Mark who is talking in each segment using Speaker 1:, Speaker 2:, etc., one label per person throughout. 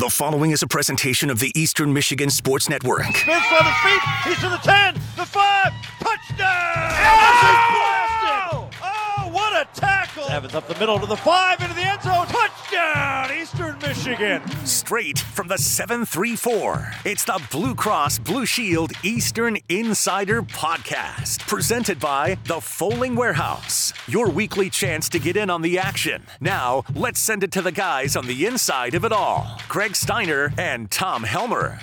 Speaker 1: The following is a presentation of the Eastern Michigan Sports Network.
Speaker 2: Smith on his feet. He's to the 10, the 5. Touchdown! Tackle! Evans up the middle to the 5, into the end zone. Touchdown, Eastern Michigan.
Speaker 1: Straight from the 734. It's the Blue Cross Blue Shield Eastern Insider Podcast. Presented by The Fowling Warehouse. Your weekly chance to get in on the action. Now, let's send it to the guys on the inside of it all Greg Steiner and Tom Helmer.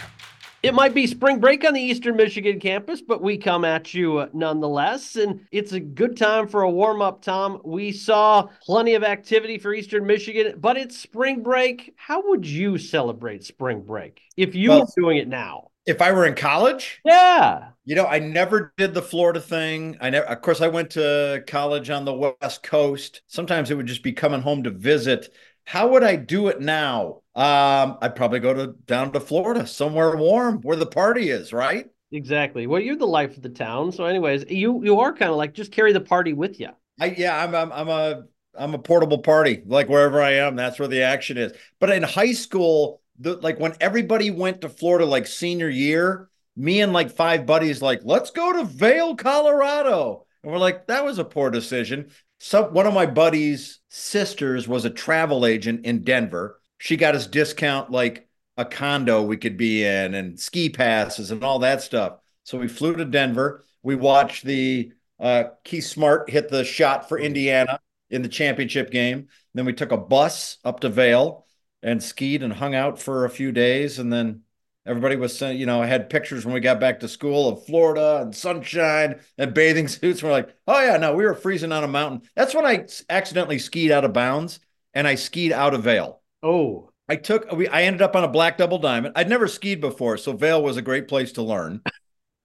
Speaker 3: It might be spring break on the Eastern Michigan campus, but we come at you nonetheless. And it's a good time for a warm up, Tom. We saw plenty of activity for Eastern Michigan, but it's spring break. How would you celebrate spring break if you well, were doing it now?
Speaker 4: If I were in college?
Speaker 3: Yeah.
Speaker 4: You know, I never did the Florida thing. I never, of course, I went to college on the West Coast. Sometimes it would just be coming home to visit. How would I do it now? Um, I'd probably go to down to Florida, somewhere warm where the party is, right?
Speaker 3: Exactly. Well, you're the life of the town. So, anyways, you you are kind of like just carry the party with you.
Speaker 4: I yeah, I'm I'm, I'm a I'm a portable party. Like wherever I am, that's where the action is. But in high school, the like when everybody went to Florida like senior year, me and like five buddies like, let's go to Vail, Colorado. And we're like, that was a poor decision. So one of my buddies' sisters was a travel agent in Denver she got us discount like a condo we could be in and ski passes and all that stuff. So we flew to Denver. We watched the uh, Keith Smart hit the shot for Indiana in the championship game. Then we took a bus up to Vail and skied and hung out for a few days. And then everybody was saying, you know, I had pictures when we got back to school of Florida and sunshine and bathing suits. We're like, oh, yeah, no, we were freezing on a mountain. That's when I accidentally skied out of bounds and I skied out of Vail.
Speaker 3: Oh,
Speaker 4: I took we I ended up on a black double diamond. I'd never skied before, so Vail was a great place to learn.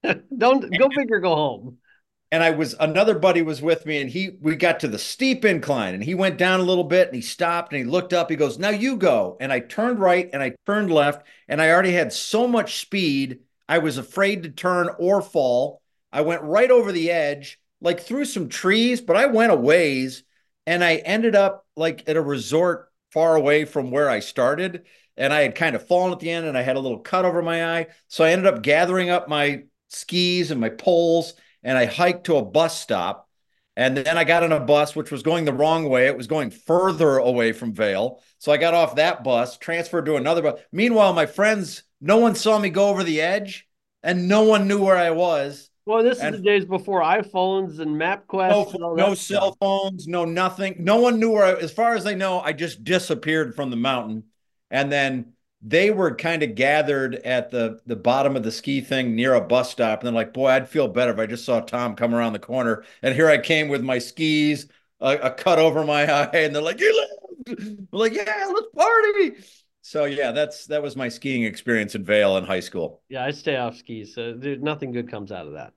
Speaker 3: Don't go big or go home.
Speaker 4: And I was another buddy was with me, and he we got to the steep incline, and he went down a little bit, and he stopped, and he looked up. He goes, "Now you go." And I turned right, and I turned left, and I already had so much speed, I was afraid to turn or fall. I went right over the edge, like through some trees, but I went a ways, and I ended up like at a resort far away from where I started. And I had kind of fallen at the end and I had a little cut over my eye. So I ended up gathering up my skis and my poles and I hiked to a bus stop. And then I got on a bus, which was going the wrong way. It was going further away from Vail. So I got off that bus, transferred to another bus. Meanwhile, my friends, no one saw me go over the edge and no one knew where I was.
Speaker 3: Well, this and is the days before iPhones and MapQuest.
Speaker 4: No, and no cell phones, no nothing. No one knew where. I, as far as they know, I just disappeared from the mountain, and then they were kind of gathered at the the bottom of the ski thing near a bus stop, and they're like, "Boy, I'd feel better if I just saw Tom come around the corner." And here I came with my skis, a, a cut over my eye, and they're like, "You lived!" Like, "Yeah, let's party." So yeah, that's that was my skiing experience in Vail in high school.
Speaker 3: Yeah, I stay off skis, so there's nothing good comes out of that.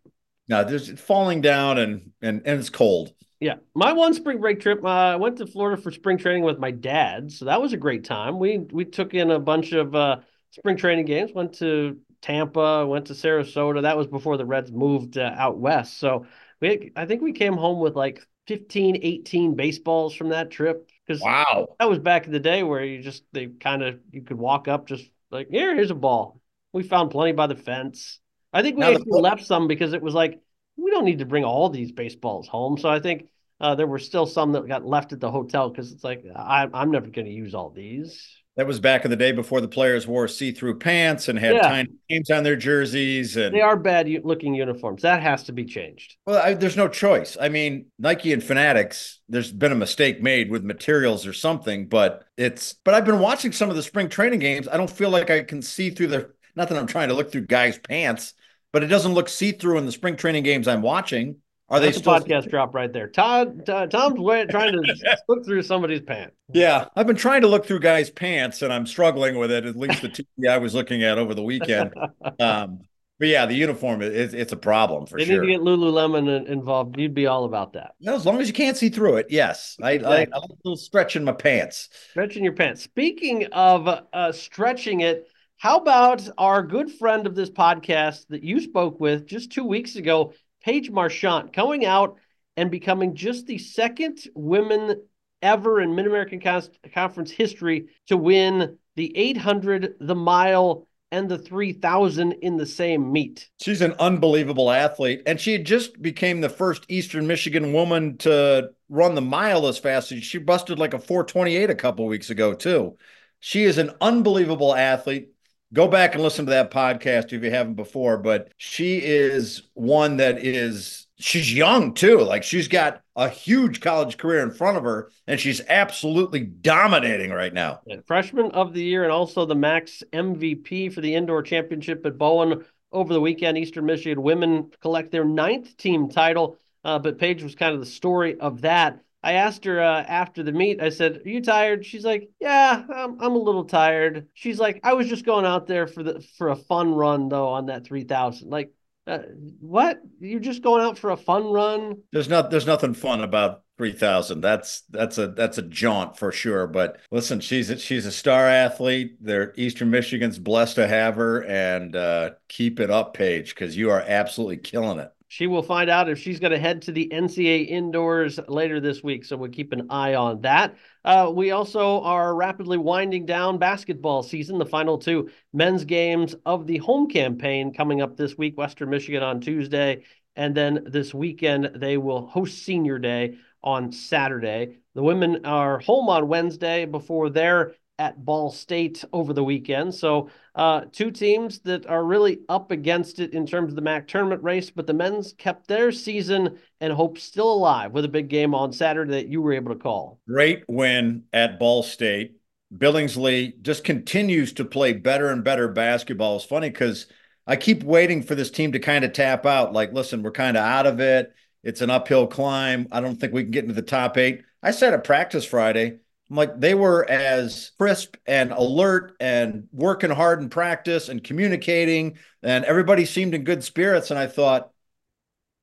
Speaker 4: No, there's falling down and and and it's cold.
Speaker 3: Yeah, my one spring break trip, uh, I went to Florida for spring training with my dad, so that was a great time. We we took in a bunch of uh, spring training games. Went to Tampa, went to Sarasota. That was before the Reds moved uh, out west. So we, I think we came home with like 15, 18 baseballs from that trip.
Speaker 4: Because wow,
Speaker 3: that was back in the day where you just they kind of you could walk up just like here, here's a ball. We found plenty by the fence. I think we now actually the... left some because it was like we don't need to bring all these baseballs home. So I think uh, there were still some that got left at the hotel because it's like I, I'm never going to use all these.
Speaker 4: That was back in the day before the players wore see-through pants and had yeah. tiny names on their jerseys. And
Speaker 3: they are bad-looking uniforms. That has to be changed.
Speaker 4: Well, I, there's no choice. I mean, Nike and Fanatics. There's been a mistake made with materials or something, but it's. But I've been watching some of the spring training games. I don't feel like I can see through the. Not that I'm trying to look through guys' pants, but it doesn't look see-through in the spring training games I'm watching. Are
Speaker 3: That's
Speaker 4: they still
Speaker 3: podcast drop right there? Todd, Todd Tom's way, trying to look through somebody's pants.
Speaker 4: Yeah, I've been trying to look through guys' pants, and I'm struggling with it. At least the two I was looking at over the weekend. Um, but yeah, the uniform is it's a problem for
Speaker 3: they
Speaker 4: sure.
Speaker 3: They need to get Lululemon involved. You'd be all about that.
Speaker 4: Well, as long as you can't see through it, yes. I, exactly. I, I like a little stretch in my pants.
Speaker 3: Stretching your pants. Speaking of uh, stretching it, how about our good friend of this podcast that you spoke with just two weeks ago, Paige Marchant coming out and becoming just the second women ever in Mid American Conference history to win the 800, the mile, and the 3000 in the same meet.
Speaker 4: She's an unbelievable athlete. And she just became the first Eastern Michigan woman to run the mile as fast as she busted like a 428 a couple weeks ago, too. She is an unbelievable athlete. Go back and listen to that podcast if you haven't before, but she is one that is she's young too. Like she's got a huge college career in front of her, and she's absolutely dominating right now.
Speaker 3: Freshman of the year and also the MAC MVP for the indoor championship at Bowen over the weekend. Eastern Michigan women collect their ninth team title, uh, but Paige was kind of the story of that. I asked her uh, after the meet. I said, "Are you tired?" She's like, "Yeah, I'm, I'm a little tired." She's like, "I was just going out there for the for a fun run though on that 3000." Like, uh, what? You're just going out for a fun run?
Speaker 4: There's not. There's nothing fun about three thousand. That's that's a that's a jaunt for sure. But listen, she's a, she's a star athlete. They're Eastern Michigan's blessed to have her, and uh, keep it up, Paige, because you are absolutely killing it.
Speaker 3: She will find out if she's going to head to the NCAA indoors later this week. So we'll keep an eye on that. Uh, we also are rapidly winding down basketball season. The final two men's games of the home campaign coming up this week Western Michigan on Tuesday. And then this weekend, they will host Senior Day on Saturday. The women are home on Wednesday before their at Ball State over the weekend. So, uh, two teams that are really up against it in terms of the MAC tournament race, but the men's kept their season and hope still alive with a big game on Saturday that you were able to call.
Speaker 4: Great win at Ball State. Billingsley just continues to play better and better basketball. It's funny because I keep waiting for this team to kind of tap out. Like, listen, we're kind of out of it. It's an uphill climb. I don't think we can get into the top eight. I said at practice Friday, like they were as crisp and alert and working hard in practice and communicating, and everybody seemed in good spirits. And I thought,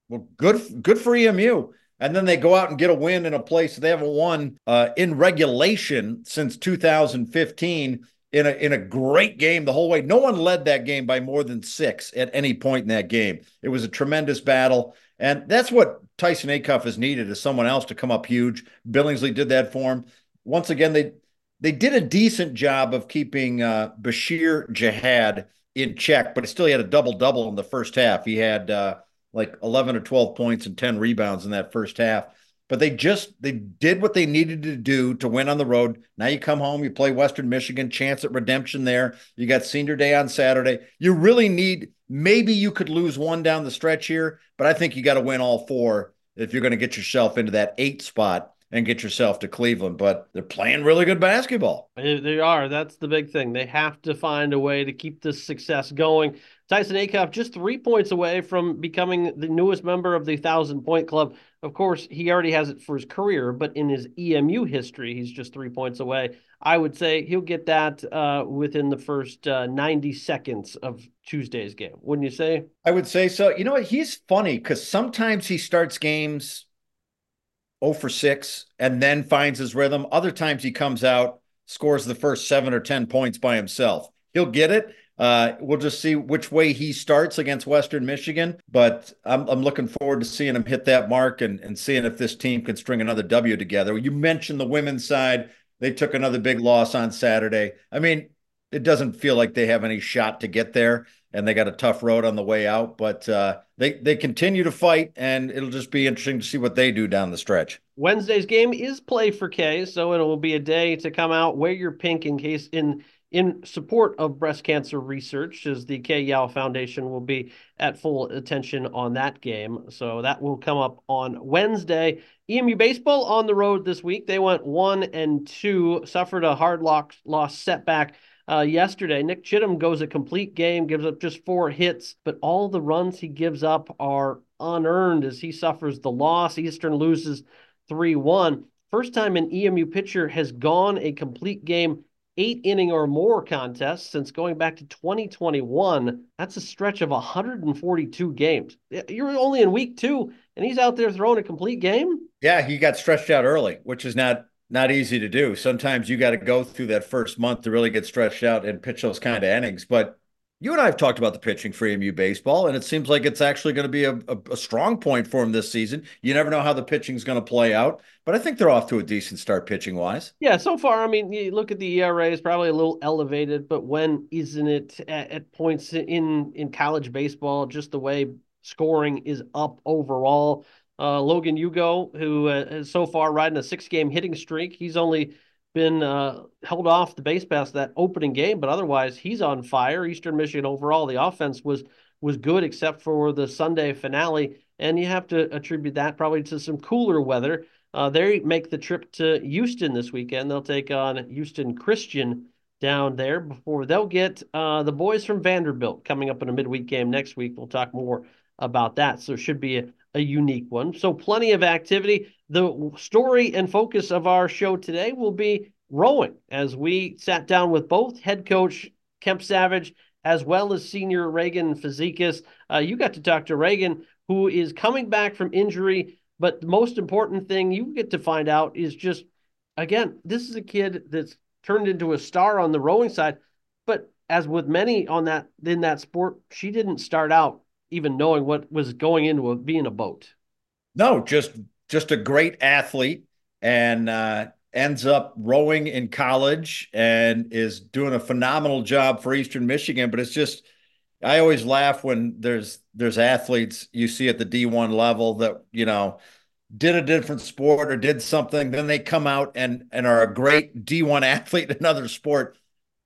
Speaker 4: well, good, good for EMU. And then they go out and get a win in a place they haven't won uh, in regulation since 2015 in a in a great game the whole way. No one led that game by more than six at any point in that game. It was a tremendous battle, and that's what Tyson Acuff has needed is someone else to come up huge. Billingsley did that for him once again, they they did a decent job of keeping uh, Basheer Jihad in check, but still he had a double double in the first half. He had uh, like 11 or 12 points and 10 rebounds in that first half. But they just they did what they needed to do to win on the road. Now you come home, you play Western Michigan, chance at redemption there. You got senior day on Saturday. You really need maybe you could lose one down the stretch here, but I think you got to win all four if you're going to get yourself into that eight spot and get yourself to Cleveland. But they're playing really good basketball.
Speaker 3: They are. That's the big thing. They have to find a way to keep this success going. Tyson Acuff just three points away from becoming the newest member of the thousand point club. Of course, he already has it for his career, but in his EMU history, he's just three points away. I would say he'll get that uh, within the first uh, 90 seconds of Tuesday's game. Wouldn't you say?
Speaker 4: I would say so. You know what? He's funny because sometimes he starts games 0 for 6 and then finds his rhythm. Other times he comes out, scores the first seven or 10 points by himself. He'll get it. Uh, we'll just see which way he starts against Western Michigan. But I'm, I'm looking forward to seeing him hit that mark and, and seeing if this team can string another W together. You mentioned the women's side. They took another big loss on Saturday. I mean, it doesn't feel like they have any shot to get there and they got a tough road on the way out. But uh, they they continue to fight, and it'll just be interesting to see what they do down the stretch.
Speaker 3: Wednesday's game is play for Kay, so it will be a day to come out wear your pink in case in in support of breast cancer research, as the Kay Yow Foundation will be at full attention on that game. So that will come up on Wednesday. EMU baseball on the road this week. They went one and two, suffered a hard lock loss setback uh, yesterday. Nick Chittum goes a complete game, gives up just four hits, but all the runs he gives up are unearned as he suffers the loss. Eastern loses 3 1. First time an EMU pitcher has gone a complete game, eight inning or more contest since going back to 2021. That's a stretch of 142 games. You're only in week two, and he's out there throwing a complete game.
Speaker 4: Yeah, he got stretched out early, which is not not easy to do. Sometimes you got to go through that first month to really get stretched out and pitch those kind of innings. But you and I have talked about the pitching for EMU baseball, and it seems like it's actually going to be a, a, a strong point for them this season. You never know how the pitching is going to play out, but I think they're off to a decent start pitching wise.
Speaker 3: Yeah, so far, I mean, you look at the ERA is probably a little elevated, but when isn't it at, at points in in college baseball? Just the way scoring is up overall. Uh, Logan Hugo, who uh, is so far riding a six game hitting streak, he's only been uh, held off the base pass that opening game, but otherwise he's on fire. Eastern Michigan overall, the offense was was good except for the Sunday finale, and you have to attribute that probably to some cooler weather. Uh, they make the trip to Houston this weekend. They'll take on Houston Christian down there before they'll get uh, the boys from Vanderbilt coming up in a midweek game next week. We'll talk more about that. So it should be a, a unique one. So plenty of activity. The story and focus of our show today will be rowing as we sat down with both head coach Kemp Savage as well as senior Reagan Fazekas. Uh, you got to talk to Reagan, who is coming back from injury. But the most important thing you get to find out is just, again, this is a kid that's turned into a star on the rowing side. But as with many on that in that sport, she didn't start out even knowing what was going into being a boat.
Speaker 4: No, just just a great athlete and uh, ends up rowing in college and is doing a phenomenal job for Eastern Michigan. But it's just I always laugh when there's there's athletes you see at the D1 level that you know did a different sport or did something, then they come out and and are a great D1 athlete in another sport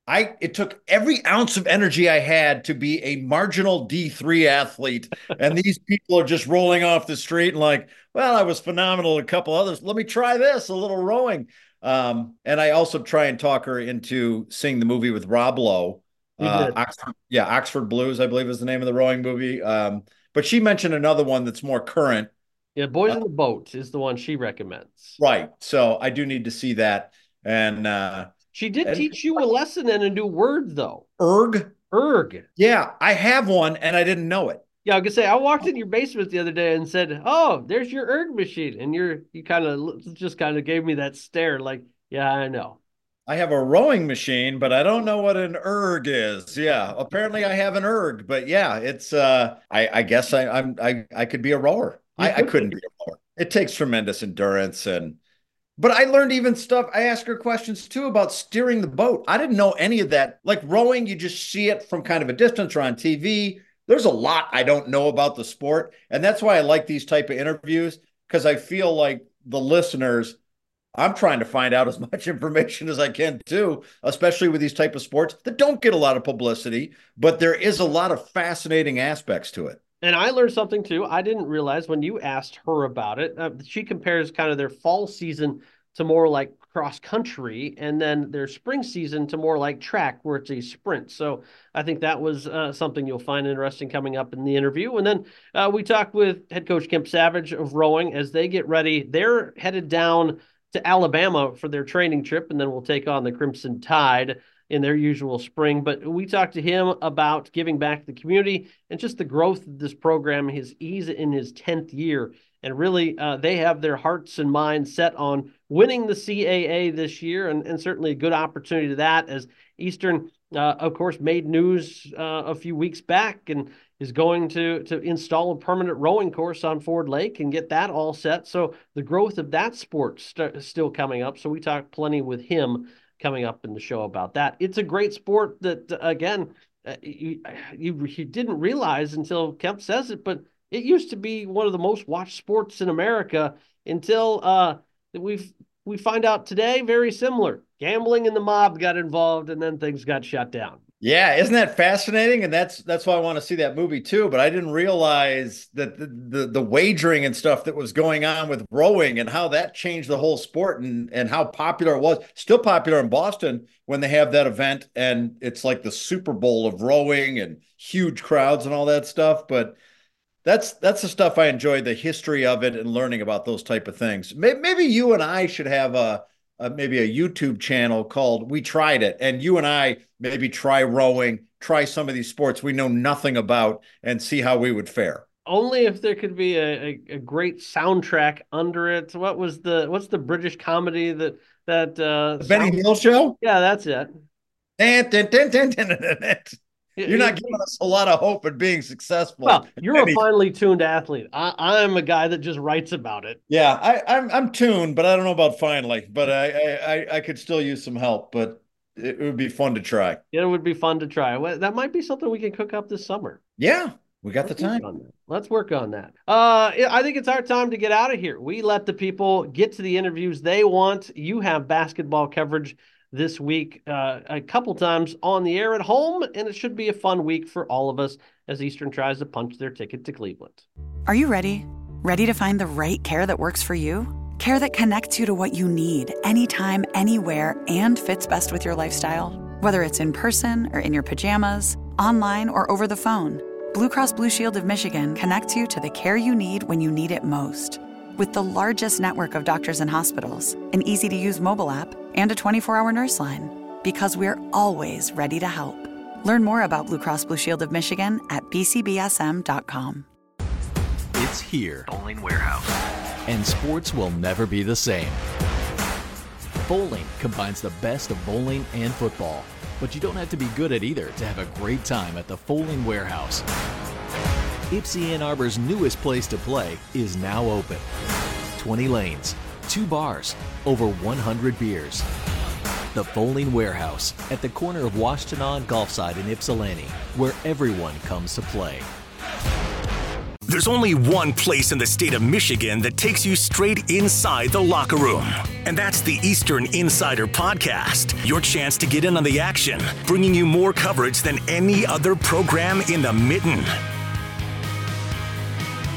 Speaker 4: I it took every ounce of energy I had to be a marginal D3 athlete. And these people are just rolling off the street and like, well, I was phenomenal. A couple others. Let me try this, a little rowing. Um, and I also try and talk her into seeing the movie with Rob Lowe. Uh, Oxford, yeah, Oxford Blues, I believe is the name of the rowing movie. Um, but she mentioned another one that's more current.
Speaker 3: Yeah, Boys uh, in the Boat is the one she recommends.
Speaker 4: Right. So I do need to see that. And uh
Speaker 3: she did and, teach you a lesson and a new word, though.
Speaker 4: Erg.
Speaker 3: Erg.
Speaker 4: Yeah, I have one, and I didn't know it.
Speaker 3: Yeah, I was gonna say I walked in your basement the other day and said, "Oh, there's your erg machine," and you're you kind of just kind of gave me that stare, like, "Yeah, I know."
Speaker 4: I have a rowing machine, but I don't know what an erg is. Yeah, apparently I have an erg, but yeah, it's. uh I, I guess I, I'm I I could be a rower. I, I couldn't be a rower. It takes tremendous endurance and but I learned even stuff. I asked her questions too about steering the boat. I didn't know any of that. Like rowing, you just see it from kind of a distance or on TV. There's a lot I don't know about the sport, and that's why I like these type of interviews because I feel like the listeners. I'm trying to find out as much information as I can too, especially with these type of sports that don't get a lot of publicity, but there is a lot of fascinating aspects to it.
Speaker 3: And I learned something too. I didn't realize when you asked her about it. Uh, she compares kind of their fall season to more like cross country, and then their spring season to more like track, where it's a sprint. So I think that was uh, something you'll find interesting coming up in the interview. And then uh, we talked with head coach Kemp Savage of rowing as they get ready. They're headed down to Alabama for their training trip, and then we'll take on the Crimson Tide in their usual spring. But we talked to him about giving back to the community and just the growth of this program. His ease in his 10th year. And really, uh, they have their hearts and minds set on winning the CAA this year, and, and certainly a good opportunity to that as Eastern, uh, of course, made news uh, a few weeks back and is going to to install a permanent rowing course on Ford Lake and get that all set. So the growth of that sport st- still coming up. So we talked plenty with him coming up in the show about that. It's a great sport that, again, uh, you, you, you didn't realize until Kemp says it, but it used to be one of the most watched sports in America until uh, we've we find out today very similar. Gambling and the mob got involved, and then things got shut down.
Speaker 4: Yeah, isn't that fascinating? And that's that's why I want to see that movie too. But I didn't realize that the, the, the wagering and stuff that was going on with rowing and how that changed the whole sport and and how popular it was. Still popular in Boston when they have that event and it's like the Super Bowl of rowing and huge crowds and all that stuff. But that's that's the stuff I enjoy the history of it and learning about those type of things. Maybe, maybe you and I should have a uh, maybe a YouTube channel called We Tried It. And you and I maybe try rowing, try some of these sports we know nothing about, and see how we would fare.
Speaker 3: Only if there could be a, a, a great soundtrack under it. What was the what's the British comedy that that uh
Speaker 4: the Benny Hill show?
Speaker 3: Yeah, that's it.
Speaker 4: You're not giving us a lot of hope at being successful.
Speaker 3: Well, you're a finely tuned athlete. I, I'm a guy that just writes about it.
Speaker 4: Yeah, I, I'm I'm tuned, but I don't know about finally. But I I I could still use some help. But it would be fun to try.
Speaker 3: It would be fun to try. Well, that might be something we can cook up this summer.
Speaker 4: Yeah, we got
Speaker 3: Let's
Speaker 4: the time.
Speaker 3: on that. Let's work on that. Uh, I think it's our time to get out of here. We let the people get to the interviews they want. You have basketball coverage this week uh, a couple times on the air at home, and it should be a fun week for all of us as Eastern tries to punch their ticket to Cleveland.
Speaker 5: Are you ready? Ready to find the right care that works for you? Care that connects you to what you need anytime, anywhere, and fits best with your lifestyle? Whether it's in person or in your pajamas, online or over the phone, Blue Cross Blue Shield of Michigan connects you to the care you need when you need it most. With the largest network of doctors and hospitals, an easy to use mobile app, and a 24 hour nurse line. Because we're always ready to help. Learn more about Blue Cross Blue Shield of Michigan at bcbsm.com.
Speaker 6: It's here,
Speaker 1: Fowling Warehouse.
Speaker 6: and sports will never be the same. Fowling combines the best of bowling and football, but you don't have to be good at either to have a great time at the Fowling Warehouse. Ypsi Ann Arbor's newest place to play is now open. 20 lanes, two bars, over 100 beers. The Fowling Warehouse at the corner of Washtenaw and Golfside in Ypsilanti, where everyone comes to play.
Speaker 1: There's only one place in the state of Michigan that takes you straight inside the locker room. And that's the Eastern Insider Podcast, your chance to get in on the action, bringing you more coverage than any other program in the mitten.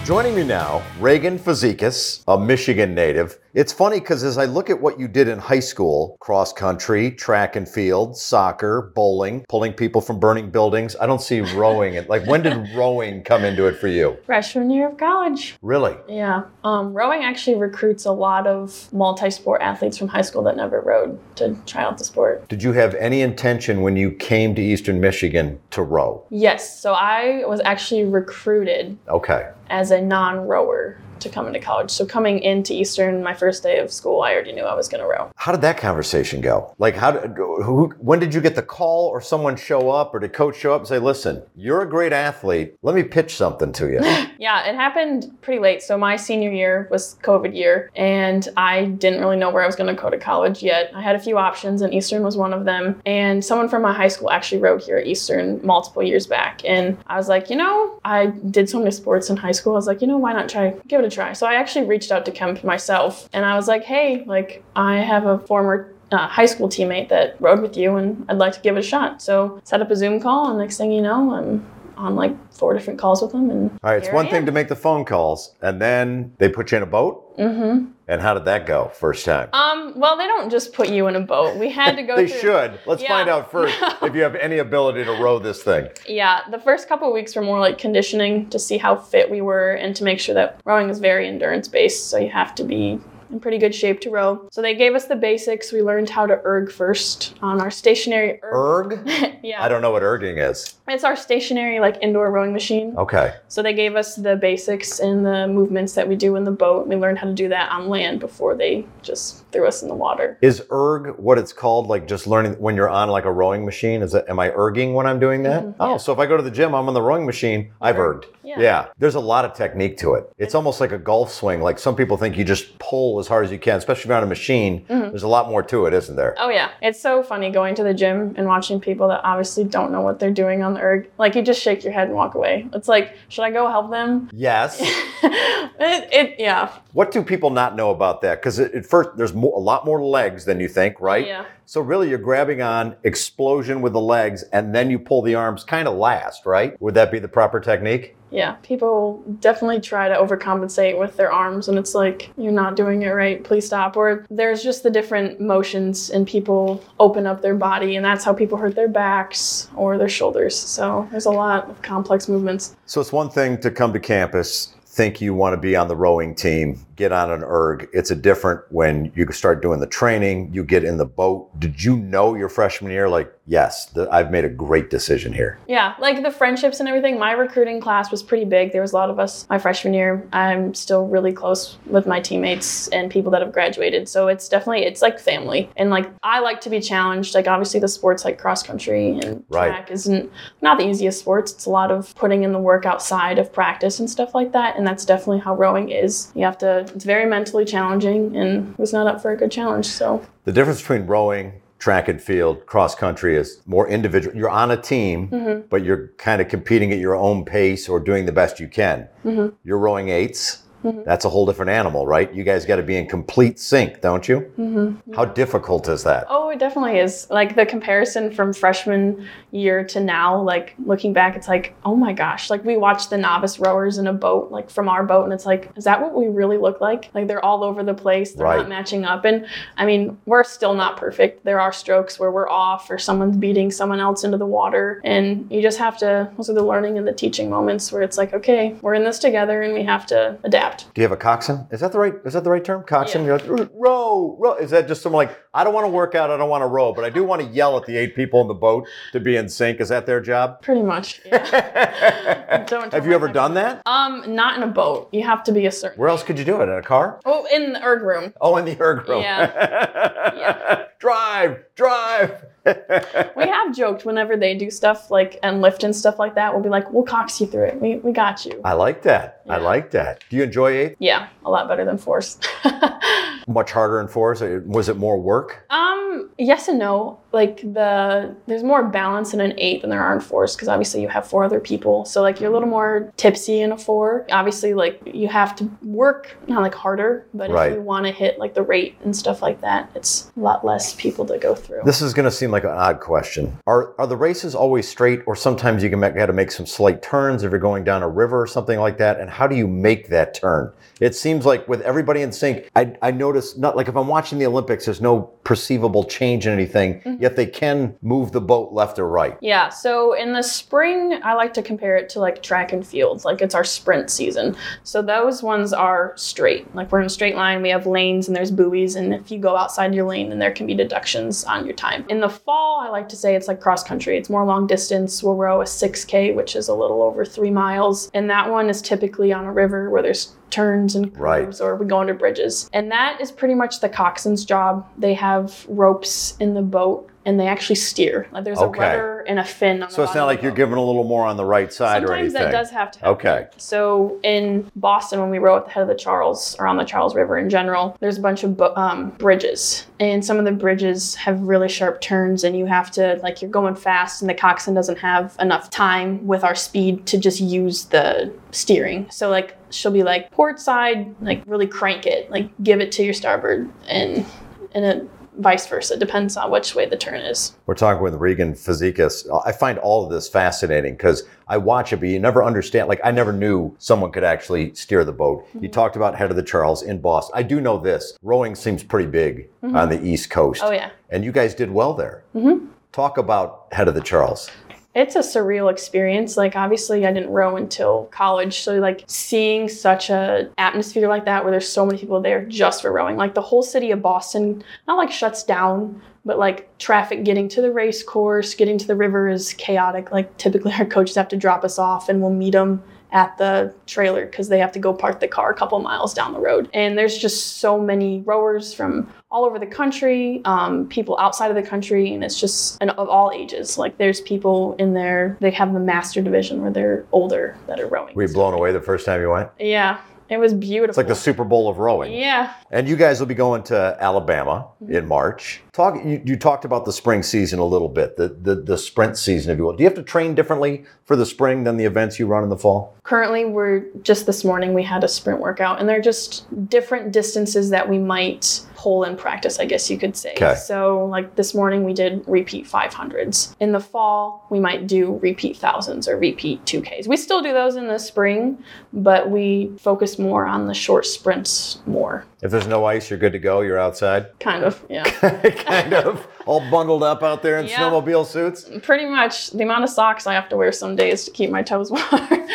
Speaker 4: Joining me now, Reagan Fazekas, a Michigan native. It's funny because as I look at what you did in high school cross country, track and field, soccer, bowling, pulling people from burning buildings I don't see rowing. It like when did rowing come into it for you?
Speaker 7: freshman year of college.
Speaker 4: Really?
Speaker 7: Yeah. Um, rowing actually recruits a lot of multi sport athletes from high school that never rowed to try out the sport.
Speaker 4: Did you have any intention when you came to Eastern Michigan to row?
Speaker 7: Yes. So I was actually recruited
Speaker 4: Okay.
Speaker 7: as a non rower to come into college. So coming into Eastern, my first day of school, I already knew I was going to row.
Speaker 4: How did that conversation go? Like, how did, who, when did you get the call or someone show up or did coach show up and say, listen, you're a great athlete. Let me pitch something to you?
Speaker 7: Yeah, it happened pretty late. So my senior year was COVID year, and I didn't really know where I was going to go to college yet. I had a few options, and Eastern was one of them. And someone from my high school actually rowed here at Eastern multiple years back, and I was like, you know, I did so many sports in high school. I was like, you know, why not try give it a try? So I actually reached out to Kemp myself, and I was like, hey, like I have a former uh, high school teammate that rowed with you, and I'd like to give it a shot. So set up a Zoom call, and next thing you know, I'm on like four different calls with him. And
Speaker 4: All right, it's one thing to make the phone calls, and then they put you in a boat.
Speaker 7: Mm-hmm.
Speaker 4: And how did that go first time?
Speaker 7: Um. Well, they don't just put you in a boat. We had to go.
Speaker 4: they
Speaker 7: through,
Speaker 4: should. Let's
Speaker 7: Yeah.
Speaker 4: find out first if you have any ability to row this thing.
Speaker 7: Yeah, the first couple of weeks were more like conditioning to see how fit we were and to make sure that rowing is very endurance based. So you have to be in pretty good shape to row. So they gave us the basics. We learned how to erg first on our stationary erg.
Speaker 4: Erg?
Speaker 7: yeah,
Speaker 4: I don't know what erging is.
Speaker 7: It's our stationary like indoor rowing machine.
Speaker 4: Okay.
Speaker 7: So they gave us the basics and the movements that we do in the boat. We learned how to do that on land before they just threw us in the water.
Speaker 4: Is erg what it's called? Like just learning when you're on like a rowing machine? Is it? Am I erging when I'm doing that?
Speaker 7: Mhm,
Speaker 4: Oh,
Speaker 7: yeah.
Speaker 4: so if I go to the gym, I'm on the rowing machine. I've erged.
Speaker 7: Yeah. yeah.
Speaker 4: There's a lot of technique to it. It's almost like a golf swing. Like some people think you just pull as hard as you can, especially if you're on a machine. There's a lot more to it, isn't there?
Speaker 7: Oh yeah, it's so funny going to the gym and watching people that obviously don't know what they're doing on erg. Like you just shake your head and walk away. It's like, should I go help them?
Speaker 4: Yes.
Speaker 7: it, it yeah.
Speaker 4: What do people not know about that? Because at first, there's mo a lot more legs than you think, right?
Speaker 7: Yeah.
Speaker 4: So really, you're grabbing on explosion with the legs, and then you pull the arms kind of last, right? Would that be the proper technique?
Speaker 7: Yeah, people definitely try to overcompensate with their arms, and it's like, you're not doing it right, please stop. Or there's just the different motions, and people open up their body, and that's how people hurt their backs or their shoulders. So there's a lot of complex movements.
Speaker 4: So it's one thing to come to campus, think you want to be on the rowing team, get on an erg. It's a different when you start doing the training, you get in the boat. Did you know your freshman year? Like, yes, the, I've made a great decision here.
Speaker 7: Yeah, like the friendships and everything. My recruiting class was pretty big. There was a lot of us my freshman year. I'm still really close with my teammates and people that have graduated. So it's definitely it's like family. And like I like to be challenged. Like obviously the sports like cross country and
Speaker 4: Right.
Speaker 7: track isn't not the easiest sports. It's a lot of putting in the work outside of practice and stuff like that. And that's definitely how rowing is. You have to it's very mentally challenging and was not up for a good challenge. So
Speaker 4: The difference between rowing, track and field, cross country is more individual. You're on a team,
Speaker 7: Mm-hmm.
Speaker 4: but you're kind of competing at your own pace or doing the best you can.
Speaker 7: Mm-hmm.
Speaker 4: You're rowing 8s That's a whole different animal, right? You guys got to be in complete sync, don't you? Mm-hmm. How difficult is that?
Speaker 7: Oh, it definitely is. Like the comparison from freshman year to now, like looking back, it's like, oh my gosh. Like we watched the novice rowers in a boat, like from our boat, and it's like, is that what we really look like? Like they're all over the place. They're
Speaker 4: Right.
Speaker 7: not matching up. And I mean, we're still not perfect. There are strokes where we're off or someone's beating someone else into the water. And you just have to, those are the learning and the teaching moments where it's like, okay, we're in this together and we have to adapt.
Speaker 4: Do you have a coxswain? Is that the right? Is that the right term? Coxswain?
Speaker 7: Yeah.
Speaker 4: You're like row, row. Is that just someone like I don't want to work out, I don't want to row, but I do want to yell at the eight people in the boat to be in sync. Is that their job?
Speaker 7: Pretty much. Yeah. Don't
Speaker 4: Have you ever done that?
Speaker 7: Um, not in a boat. You have to be a certain.
Speaker 4: Where else could you do it? In a car?
Speaker 7: Oh, in the erg room.
Speaker 4: Oh, in the erg room.
Speaker 7: Yeah.
Speaker 4: drive, drive.
Speaker 7: We have joked whenever they do stuff like and lift and stuff like that. We'll be like, "We'll cox you through it. We, we got you."
Speaker 4: I like that. I like that. Do you enjoy eighth?
Speaker 7: Yeah, a lot better than force.
Speaker 4: Much harder in fours? Was it more work?
Speaker 7: um, Um, yes and no. Like the there's more balance in an eight than there are in fours because obviously you have four other people. So like you're a little more tipsy in a four. Obviously, like you have to work not like harder, but
Speaker 4: Right.
Speaker 7: if you want to hit like the rate and stuff like that, it's a lot less people to go through.
Speaker 4: This is going to seem like an odd question. Are are the races always straight, or sometimes you can make, to make some slight turns if you're going down a river or something like that? And how do you make that turn? It seems like with everybody in sync, I, I notice not like if I'm watching the Olympics, there's no perceivable change in anything, mm-hmm. yet they can move the boat left or right.
Speaker 7: Yeah, so in the spring, I like to compare it to like track and fields, like it's our sprint season. So those ones are straight. Like we're in a straight line, we have lanes and there's buoys, and if you go outside your lane, then there can be deductions on your time. In the fall, I like to say it's like cross country. It's more long distance. We'll row a 6K, which is a little over three miles. And that one is typically on a river where there's turns and
Speaker 4: Right.
Speaker 7: curves or we go under bridges. And that is pretty much the coxswain's job. They have ropes in the boat and they actually steer. Like there's
Speaker 4: Okay.
Speaker 7: a rudder and a fin on the
Speaker 4: So it's not like you're giving a little more on the right side or
Speaker 7: Sometimes
Speaker 4: anything.
Speaker 7: that does have to happen.
Speaker 4: Okay.
Speaker 7: So in Boston, when we row at the head of the Charles, or on the Charles River in general, there's a bunch of um, bridges. And some of the bridges have really sharp turns, and you have to, like, you're going fast, and the coxswain doesn't have enough time with our speed to just use the steering. So, like, she'll be like, port side, like, really crank it, like, give it to your starboard, and, and it, vice versa. Depends on which way the turn is.
Speaker 4: We're talking with Reagan Fazekas. I find all of this fascinating because I watch it, but you never understand. Like, I never knew someone could actually steer the boat. You mm-hmm. talked about Head of the Charles in Boston. I do know this rowing seems pretty big mm-hmm. on the East Coast.
Speaker 7: Oh, yeah.
Speaker 4: And you guys did well there. Mm-hmm. Talk about Head of the Charles.
Speaker 7: It's a surreal experience. Like obviously i didn't row until college. So like seeing such a atmosphere like that where there's so many people there just for rowing. Like the whole city of boston not like shuts down but like traffic getting to the race course getting to the river is chaotic. Like typically our coaches have to drop us off and we'll meet them at the trailer because they have to go park the car a couple miles down the road. And there's just so many rowers from all over the country, um, people outside of the country, and it's just and of all ages. Like there's people in there, they have the master division where they're older that are rowing.
Speaker 4: Were you blown away the first time you went?
Speaker 7: Yeah, it was beautiful.
Speaker 4: It's like the Super Bowl of rowing.
Speaker 7: yeah.
Speaker 4: And you guys will be going to Alabama
Speaker 7: Mm-hmm.
Speaker 4: in March. Talk. You, you talked about the spring season a little bit, the, the the sprint season, if you will. Do you have to train differently for the spring than the events you run in the fall?
Speaker 7: Currently, we're just this morning we had a sprint workout, and they're just different distances that we might pull in practice, I guess you could say.
Speaker 4: Okay.
Speaker 7: So, like this morning, we did repeat 500s. In the fall, we might do repeat thousands or repeat 2Ks. We still do those in the spring, but we focus more on the short sprints more.
Speaker 4: If there's no ice, you're good to go. You're outside,
Speaker 7: Kind of, yeah.
Speaker 4: kind of all bundled up out there in
Speaker 7: Yeah.
Speaker 4: snowmobile suits.
Speaker 7: Pretty much the amount of socks I have to wear some days to keep my toes warm.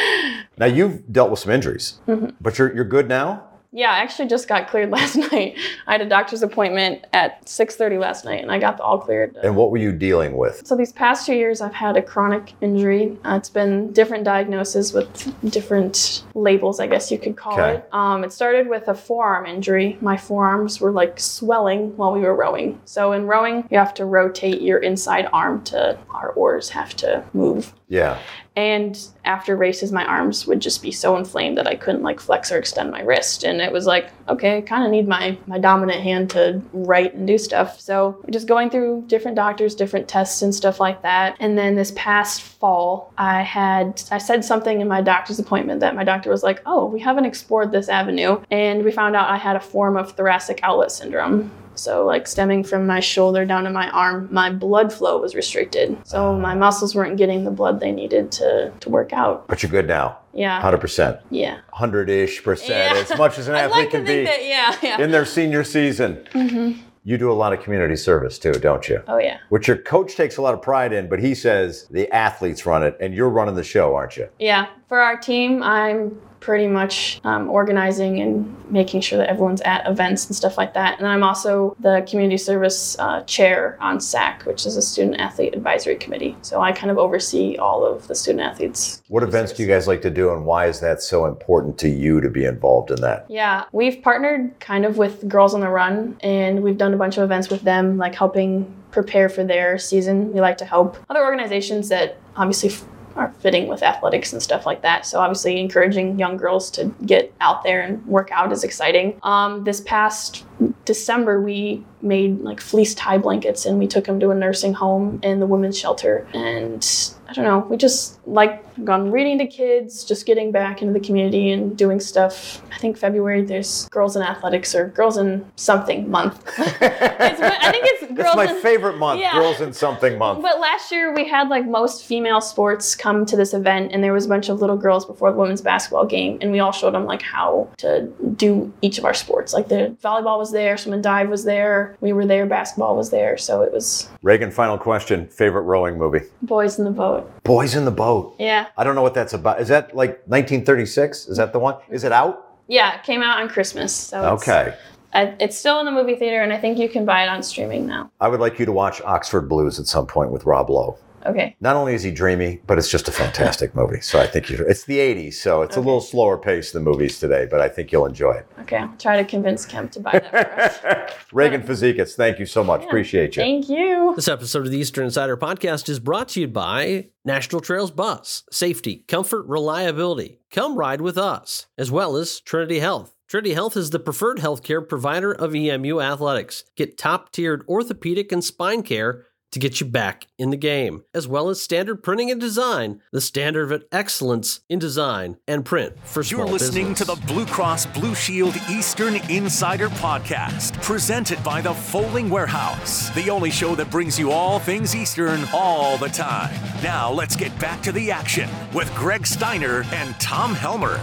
Speaker 4: Now you've dealt with some injuries,
Speaker 7: Mm-hmm.
Speaker 4: but you're you're good now.
Speaker 7: Yeah, I actually just got cleared last night. I had a doctor's appointment at 6:30 last night, and I got all cleared.
Speaker 4: And what were you dealing with?
Speaker 7: So these past two years, I've had a chronic injury. Uh, it's been different diagnoses with different labels, I guess you could call
Speaker 4: Okay.
Speaker 7: it. Um, it started with a forearm injury. My forearms were like swelling while we were rowing. So in rowing, you have to rotate your inside arm to our oars have to move.
Speaker 4: Yeah.
Speaker 7: And after races, my arms would just be so inflamed that I couldn't like flex or extend my wrist. And it was like, okay, I kind of need my my dominant hand to write and do stuff. So just going through different doctors, different tests and stuff like that. And then this past fall, I had I said something in my doctor's appointment that my doctor was like, oh, we haven't explored this avenue, and we found out I had a form of thoracic outlet syndrome. So, like stemming from my shoulder down to my arm, my blood flow was restricted. So, my muscles weren't getting the blood they needed to, to work out.
Speaker 4: But you're good now.
Speaker 7: Yeah.
Speaker 4: 100%.
Speaker 7: Yeah.
Speaker 4: 100 ish percent.
Speaker 7: Yeah.
Speaker 4: As much as an athlete
Speaker 7: like
Speaker 4: can be
Speaker 7: that, yeah, yeah.
Speaker 4: in their senior season.
Speaker 7: Mhm.
Speaker 4: You do a lot of community service too, don't you?
Speaker 7: Oh, yeah.
Speaker 4: Which your coach takes a lot of pride in, but he says the athletes run it and you're running the show, aren't you?
Speaker 7: Yeah. For our team, I'm pretty much um, organizing and making sure that everyone's at events and stuff like that. And I'm also the community service uh, chair on SAC, which is a student athlete advisory committee. So I kind of oversee all of the student athletes.
Speaker 4: What events do you guys like to do and why is that so important to you to be involved in that?
Speaker 7: Yeah, we've partnered kind of with Girls on the Run, and we've done a bunch of events with them, like helping prepare for their season. We like to help other organizations that obviously f- are fitting with athletics and stuff like that. So obviously, encouraging young girls to get out there and work out is exciting. Um, this past December, we made like fleece tie blankets and we took them to a nursing home and the women's shelter. And I don't know, we just like gone reading to kids, just getting back into the community and doing stuff. I think February there's Girls in Athletics or Girls in Something Month. it's, I think it's Girls
Speaker 4: It's my
Speaker 7: in
Speaker 4: favorite month,
Speaker 7: Yeah.
Speaker 4: Girls in Something Month.
Speaker 7: but last year we had like most female sports come to this event, and there was a bunch of little girls before the women's basketball game, and we all showed them like how to do each of our sports. Like the volleyball was there, swim and dive was there, we were there, basketball was there, so it was
Speaker 4: Reagan, final question. Favorite rowing movie?
Speaker 7: boys in the boat.
Speaker 4: Boys in the Boat.
Speaker 7: Yeah,
Speaker 4: I don't know what that's about. Is that like 1936? Is that the one? Is it out?
Speaker 7: yeah, it came out on Christmas, so
Speaker 4: Okay.
Speaker 7: I, it's still in the movie theater, and I think you can buy it on streaming now.
Speaker 4: I would like you to watch Oxford Blues at some point with Rob Lowe.
Speaker 7: Okay.
Speaker 4: Not only is he dreamy, but it's just a fantastic movie. So I think you it's the 80s, so it's a little slower pace than movies today, but I think you'll enjoy it.
Speaker 7: Okay, I'll try to convince Kemp to buy that for us.
Speaker 4: Reagan Fazekas, thank you so much. Appreciate you.
Speaker 7: Thank you.
Speaker 3: This episode of the Eastern Insider Podcast is brought to you by National Trails Bus. Safety, comfort, reliability. Come ride with us, as well as Trinity Health. Trinity Health is the preferred healthcare provider of EMU athletics. Get top tiered orthopedic and spine care to get you back in the game, as well as standard printing and design, the standard of excellence in design and print for small
Speaker 1: You're listening
Speaker 3: business.
Speaker 1: to the Blue Cross Blue Shield Eastern Insider Podcast, presented by the Fowling Warehouse, the only show that brings you all things Eastern all the time. Now let's get back to the action with Greg Steiner and Tom Helmer.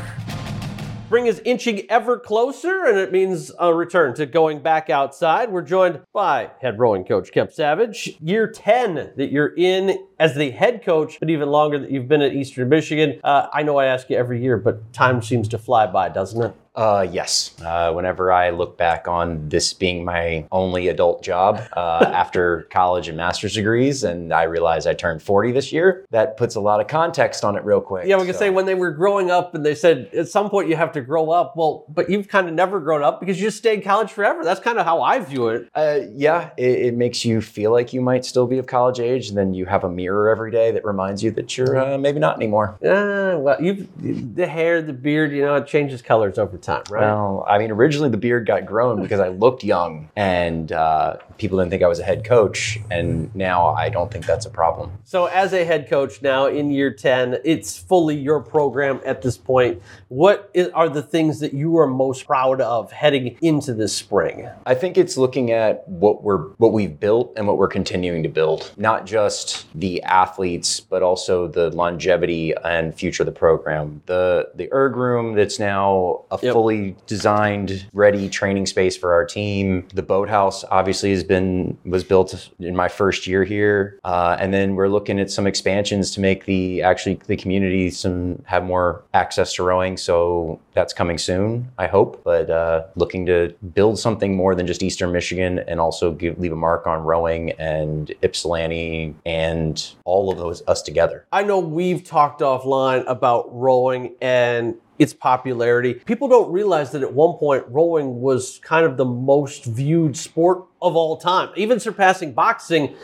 Speaker 3: Spring is inching ever closer, and it means a return to going back outside. We're joined by head rowing coach Kemp Savage. Year 10 that you're in as the head coach, but even longer that you've been at Eastern Michigan. Uh, I know I ask you every year, but time seems to fly by, doesn't it?
Speaker 8: Uh, yes. Uh, whenever I look back on this being my only adult job uh, after college and master's degrees, and I realize I turned 40 this year, that puts a lot of context on it real quick.
Speaker 3: Yeah, we can
Speaker 8: So-
Speaker 3: say when they were growing up and they said at some point you have to grow up. Well, but you've kind of never grown up because you just stayed in college forever. That's kind of how I view it.
Speaker 8: Uh, yeah, it, it makes you feel like you might still be of college age, and then you have a mirror every day that reminds you that you're uh, maybe not anymore.
Speaker 3: Uh, well, you've the hair, the beard, you know, it changes colors over time, right?
Speaker 8: Well, I mean, originally the beard got grown because I looked young, and uh, people didn't think I was a head coach, and now I don't think that's a problem.
Speaker 3: So, as a head coach now in year 10, it's fully your program at this point. What is, are the things that you are most proud of heading into this spring?
Speaker 8: I think it's looking at what we're what we've built and what we're continuing to build. Not just the athletes, but also the longevity and future of the program. The the erg room that's now a
Speaker 3: Yep.
Speaker 8: Fully designed, ready training space for our team. The boathouse obviously has been was built in my first year here, uh, and then we're looking at some expansions to make the actually the community some have more access to rowing. So that's coming soon, I hope. But uh, looking to build something more than just Eastern Michigan, and also give, leave a mark on rowing and Ypsilanti and all of those us together.
Speaker 3: I know we've talked offline about rowing and its popularity. People don't realize that at one point rowing was kind of the most viewed sport of all time, even surpassing boxing.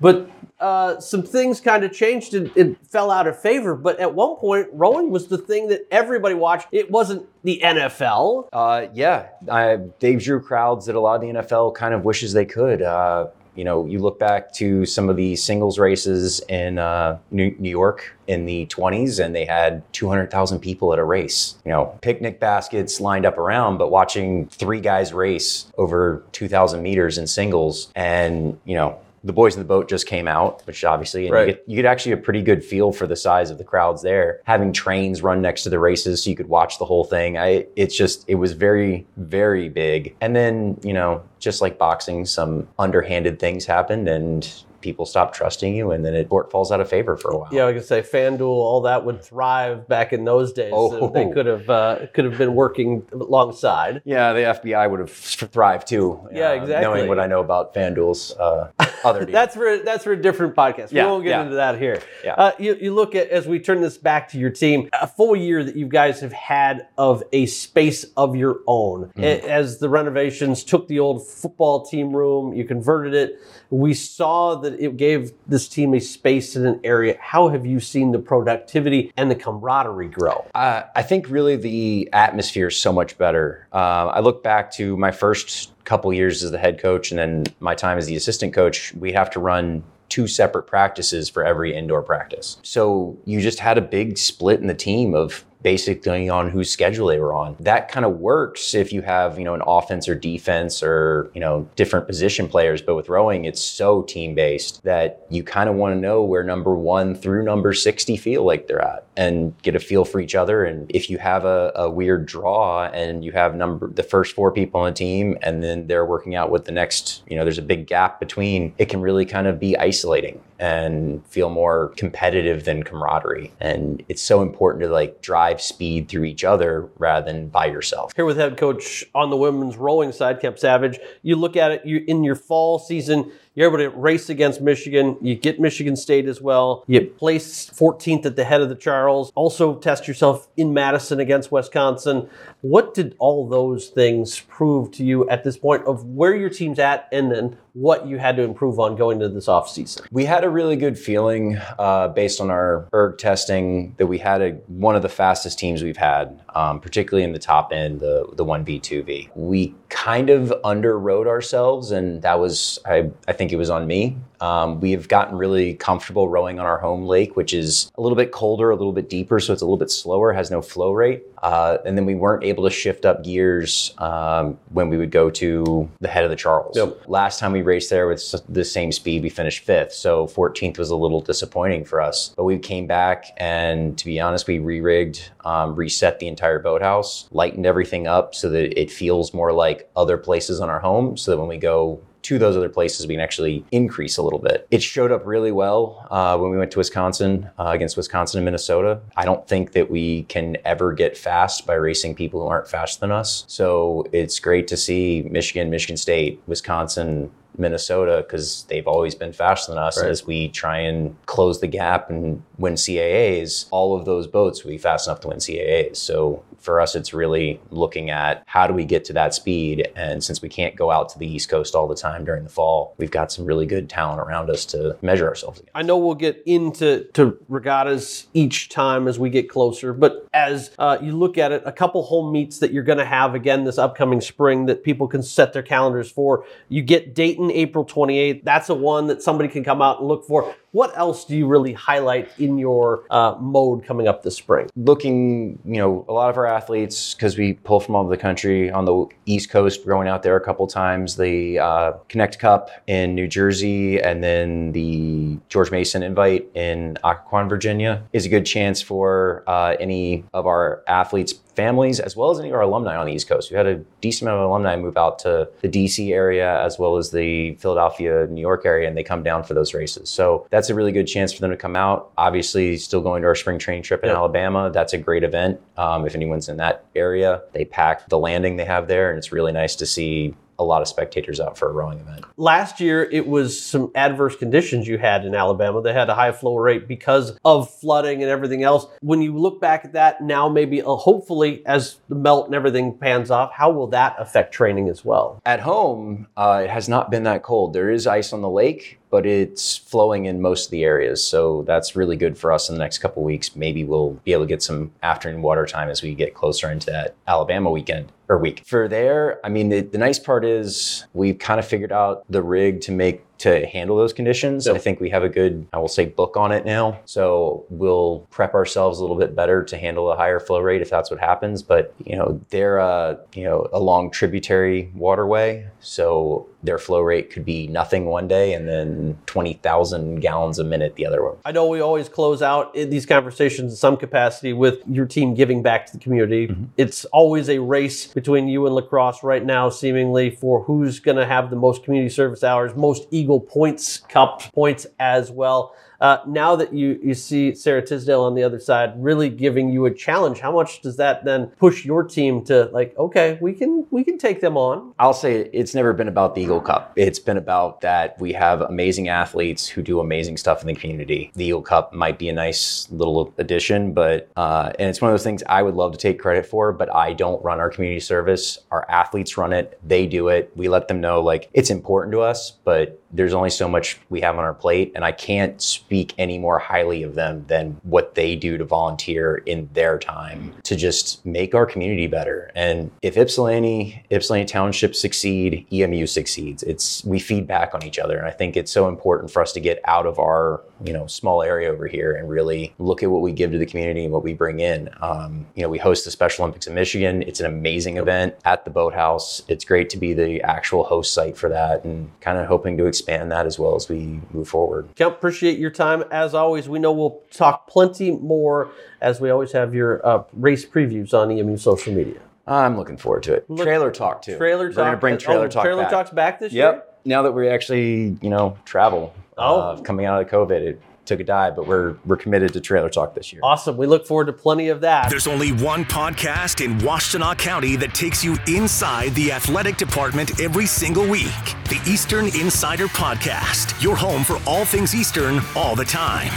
Speaker 3: But uh, some things kind of changed and it fell out of favor. But at one point, rowing was the thing that everybody watched. It wasn't the NFL.
Speaker 8: Uh, yeah, I, Dave drew crowds that a lot of the NFL kind of wishes they could. Uh, you know, you look back to some of the singles races in uh, New, New York in the 20s, and they had 200,000 people at a race. You know, picnic baskets lined up around, but watching three guys race over 2,000 meters in singles, and you know, the boys in the boat just came out, which obviously, and
Speaker 3: Right.
Speaker 8: you, get, you get actually a pretty good feel for the size of the crowds there. Having trains run next to the races so you could watch the whole thing. I, it's just, it was very, very big. And then, you know, just like boxing, some underhanded things happened and people stop trusting you, and then it falls out of favor for a while.
Speaker 3: Yeah, I could say FanDuel, all that would thrive back in those days.
Speaker 8: Oh.
Speaker 3: They could have uh, could have been working alongside.
Speaker 8: Yeah, the FBI would have thrived too.
Speaker 3: Yeah,
Speaker 8: uh,
Speaker 3: exactly.
Speaker 8: Knowing what I know about FanDuel's uh, other deals.
Speaker 3: That's for that's for a different podcast.
Speaker 8: Yeah,
Speaker 3: we won't get
Speaker 8: yeah.
Speaker 3: into that here.
Speaker 8: Yeah.
Speaker 3: Uh, you, you look at as we turn this back to your team, a full year that you guys have had of a space of your own.
Speaker 8: Mm-hmm.
Speaker 3: As the renovations took the old football team room, you converted it. We saw that it gave this team a space in an area. How have you seen the productivity and the camaraderie grow?
Speaker 8: Uh, I think really the atmosphere is so much better. Uh, I look back to my first couple years as the head coach and then my time as the assistant coach. We have to run two separate practices for every indoor practice. So you just had a big split in the team of basically on whose schedule they were on. That kind of works if you have, you know, an offense or defense or, you know, different position players. But with rowing, it's so team based that you kind of want to know where number one through number 60 feel like they're at and get a feel for each other. And if you have a, a weird draw and you have number the first four people on the team and then they're working out with the next, you know, there's a big gap between, it can really kind of be isolating and feel more competitive than camaraderie. And it's so important to like drive speed through each other rather than by yourself.
Speaker 3: Here with head coach on the women's rowing side, Kemp Savage. You look at it you in your fall season. You're able to race against Michigan. You get Michigan State as well. You place 14th at the head of the Charles. Also test yourself in Madison against Wisconsin. What did all those things prove to you at this point of where your team's at and then what you had to improve on going into this offseason?
Speaker 8: We had a really good feeling uh, based on our erg testing that we had a, one of the fastest teams we've had, um, particularly in the top end, the the one V two V. We kind of underrode ourselves, and that was I, I think it was on me. Um, we have gotten really comfortable rowing on our home lake, which is a little bit colder, a little bit deeper, so it's a little bit slower, has no flow rate. Uh, and then we weren't able to shift up gears um, when we would go to the head of the Charles.
Speaker 3: Yep.
Speaker 8: Last time we raced there with the same speed, we finished fifth. So 14th was a little disappointing for us. But we came back, and to be honest, we re rigged, um, reset the entire boathouse, lightened everything up so that it feels more like other places on our home, so that when we go to those other places, we can actually increase a little bit. It showed up really well uh, when we went to Wisconsin uh, against Wisconsin and Minnesota. I don't think that we can ever get fast by racing people who aren't faster than us. So it's great to see Michigan, Michigan State, Wisconsin, Minnesota because they've always been faster than us
Speaker 3: Right.
Speaker 8: as we try and close the gap and win CAAs. All of those boats will be fast enough to win CAAs. So for us, it's really looking at how do we get to that speed. And since we can't go out to the East Coast all the time during the fall, we've got some really good talent around us to measure ourselves against.
Speaker 3: I know we'll get into to regattas each time as we get closer, but as uh, you look at it, a couple home meets that you're going to have again this upcoming spring that people can set their calendars for. You get Dayton April 28th. That's a one that somebody can come out and look for. What else do you really highlight in your uh, mode coming up this spring?
Speaker 8: Looking, you know, a lot of our athletes, because we pull from all over the country on the East Coast, going out there a couple times, the uh, Knecht Cup in New Jersey, and then the George Mason Invite in Occoquan, Virginia, is a good chance for uh, any of our athletes families as well as any of our alumni on the East Coast. We had a decent amount of alumni move out to the DC area as well as the Philadelphia, New York area, and they come down for those races. So that's a really good chance for them to come out. Obviously, still going to our spring training trip in
Speaker 3: Yep.
Speaker 8: Alabama. That's a great event. Um, if anyone's in that area, they pack the landing they have there, and it's really nice to see a lot of spectators out for a rowing event.
Speaker 3: Last year, it was some adverse conditions you had in Alabama. They had a high flow rate because of flooding and everything else. When you look back at that now, maybe uh, hopefully as the melt and everything pans off, how will that affect training as well?
Speaker 8: At home, uh, it has not been that cold. There is ice on the lake, but it's flowing in most of the areas. So that's really good for us in the next couple weeks. Maybe we'll be able to get some afternoon water time as we get closer into that Alabama weekend or week. For there, I mean, the, the nice part is we've kind of figured out the rig to make to handle those conditions. I think we have a good, I will say, book on it now. So we'll prep ourselves a little bit better to handle a higher flow rate if that's what happens. But you know, they're uh, you know a long tributary waterway, so their flow rate could be nothing one day and then twenty thousand gallons a minute the other one.
Speaker 3: I know we always close out in these conversations in some capacity with your team giving back to the community. It's always a race between you and lacrosse right now, seemingly for who's going to have the most community service hours, most Eagle Points Cup points as well. Uh, now that you, you see Sarah Tisdale on the other side really giving you a challenge, how much does that then push your team to like, okay, we can we can take them on?
Speaker 8: I'll say it's never been about the Eagle Cup. It's been about that we have amazing athletes who do amazing stuff in the community. The Eagle Cup might be a nice little addition, but uh, and it's one of those things I would love to take credit for, but I don't run our community service. Our athletes run it. They do it. We let them know like it's important to us, but there's only so much we have on our plate, and I can't speak any more highly of them than what they do to volunteer in their time to just make our community better. And if Ypsilanti, Ypsilanti Township succeed, EMU succeeds. It's we feed back on each other, and I think it's so important for us to get out of our you know small area over here and really look at what we give to the community and what we bring in. Um, you know, we host the Special Olympics in Michigan. It's an amazing event at the boathouse. It's great to be the actual host site for that, and kind of hoping to expand that as well as we move forward.
Speaker 3: Kemp, appreciate your time as always. We know we'll talk plenty more as we always have your uh, race previews on EMU social media.
Speaker 8: I'm looking forward to it.
Speaker 3: Look-
Speaker 8: trailer talk too.
Speaker 3: Trailer
Speaker 8: We're gonna bring trailer
Speaker 3: oh,
Speaker 8: talk.
Speaker 3: Trailer
Speaker 8: back.
Speaker 3: talks back this year.
Speaker 8: Yep. Now that we actually, you know, travel.
Speaker 3: Oh.
Speaker 8: uh, coming out of COVID, it took a dive, but we're we're committed to trailer talk this year.
Speaker 3: Awesome. We look forward to plenty of that.
Speaker 1: There's only one podcast in Washtenaw County that takes you inside the athletic department every single week. The Eastern Insider Podcast, your home for all things Eastern all the time.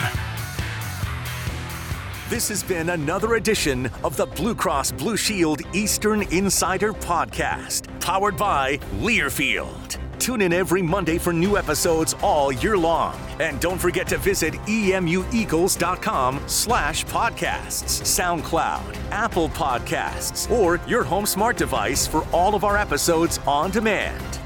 Speaker 1: This has been another edition of the Blue Cross Blue Shield Eastern Insider Podcast, powered by Learfield. Tune in every Monday for new episodes all year long. And don't forget to visit emueagles.com slash podcasts, SoundCloud, Apple Podcasts, or your home smart device for all of our episodes on demand.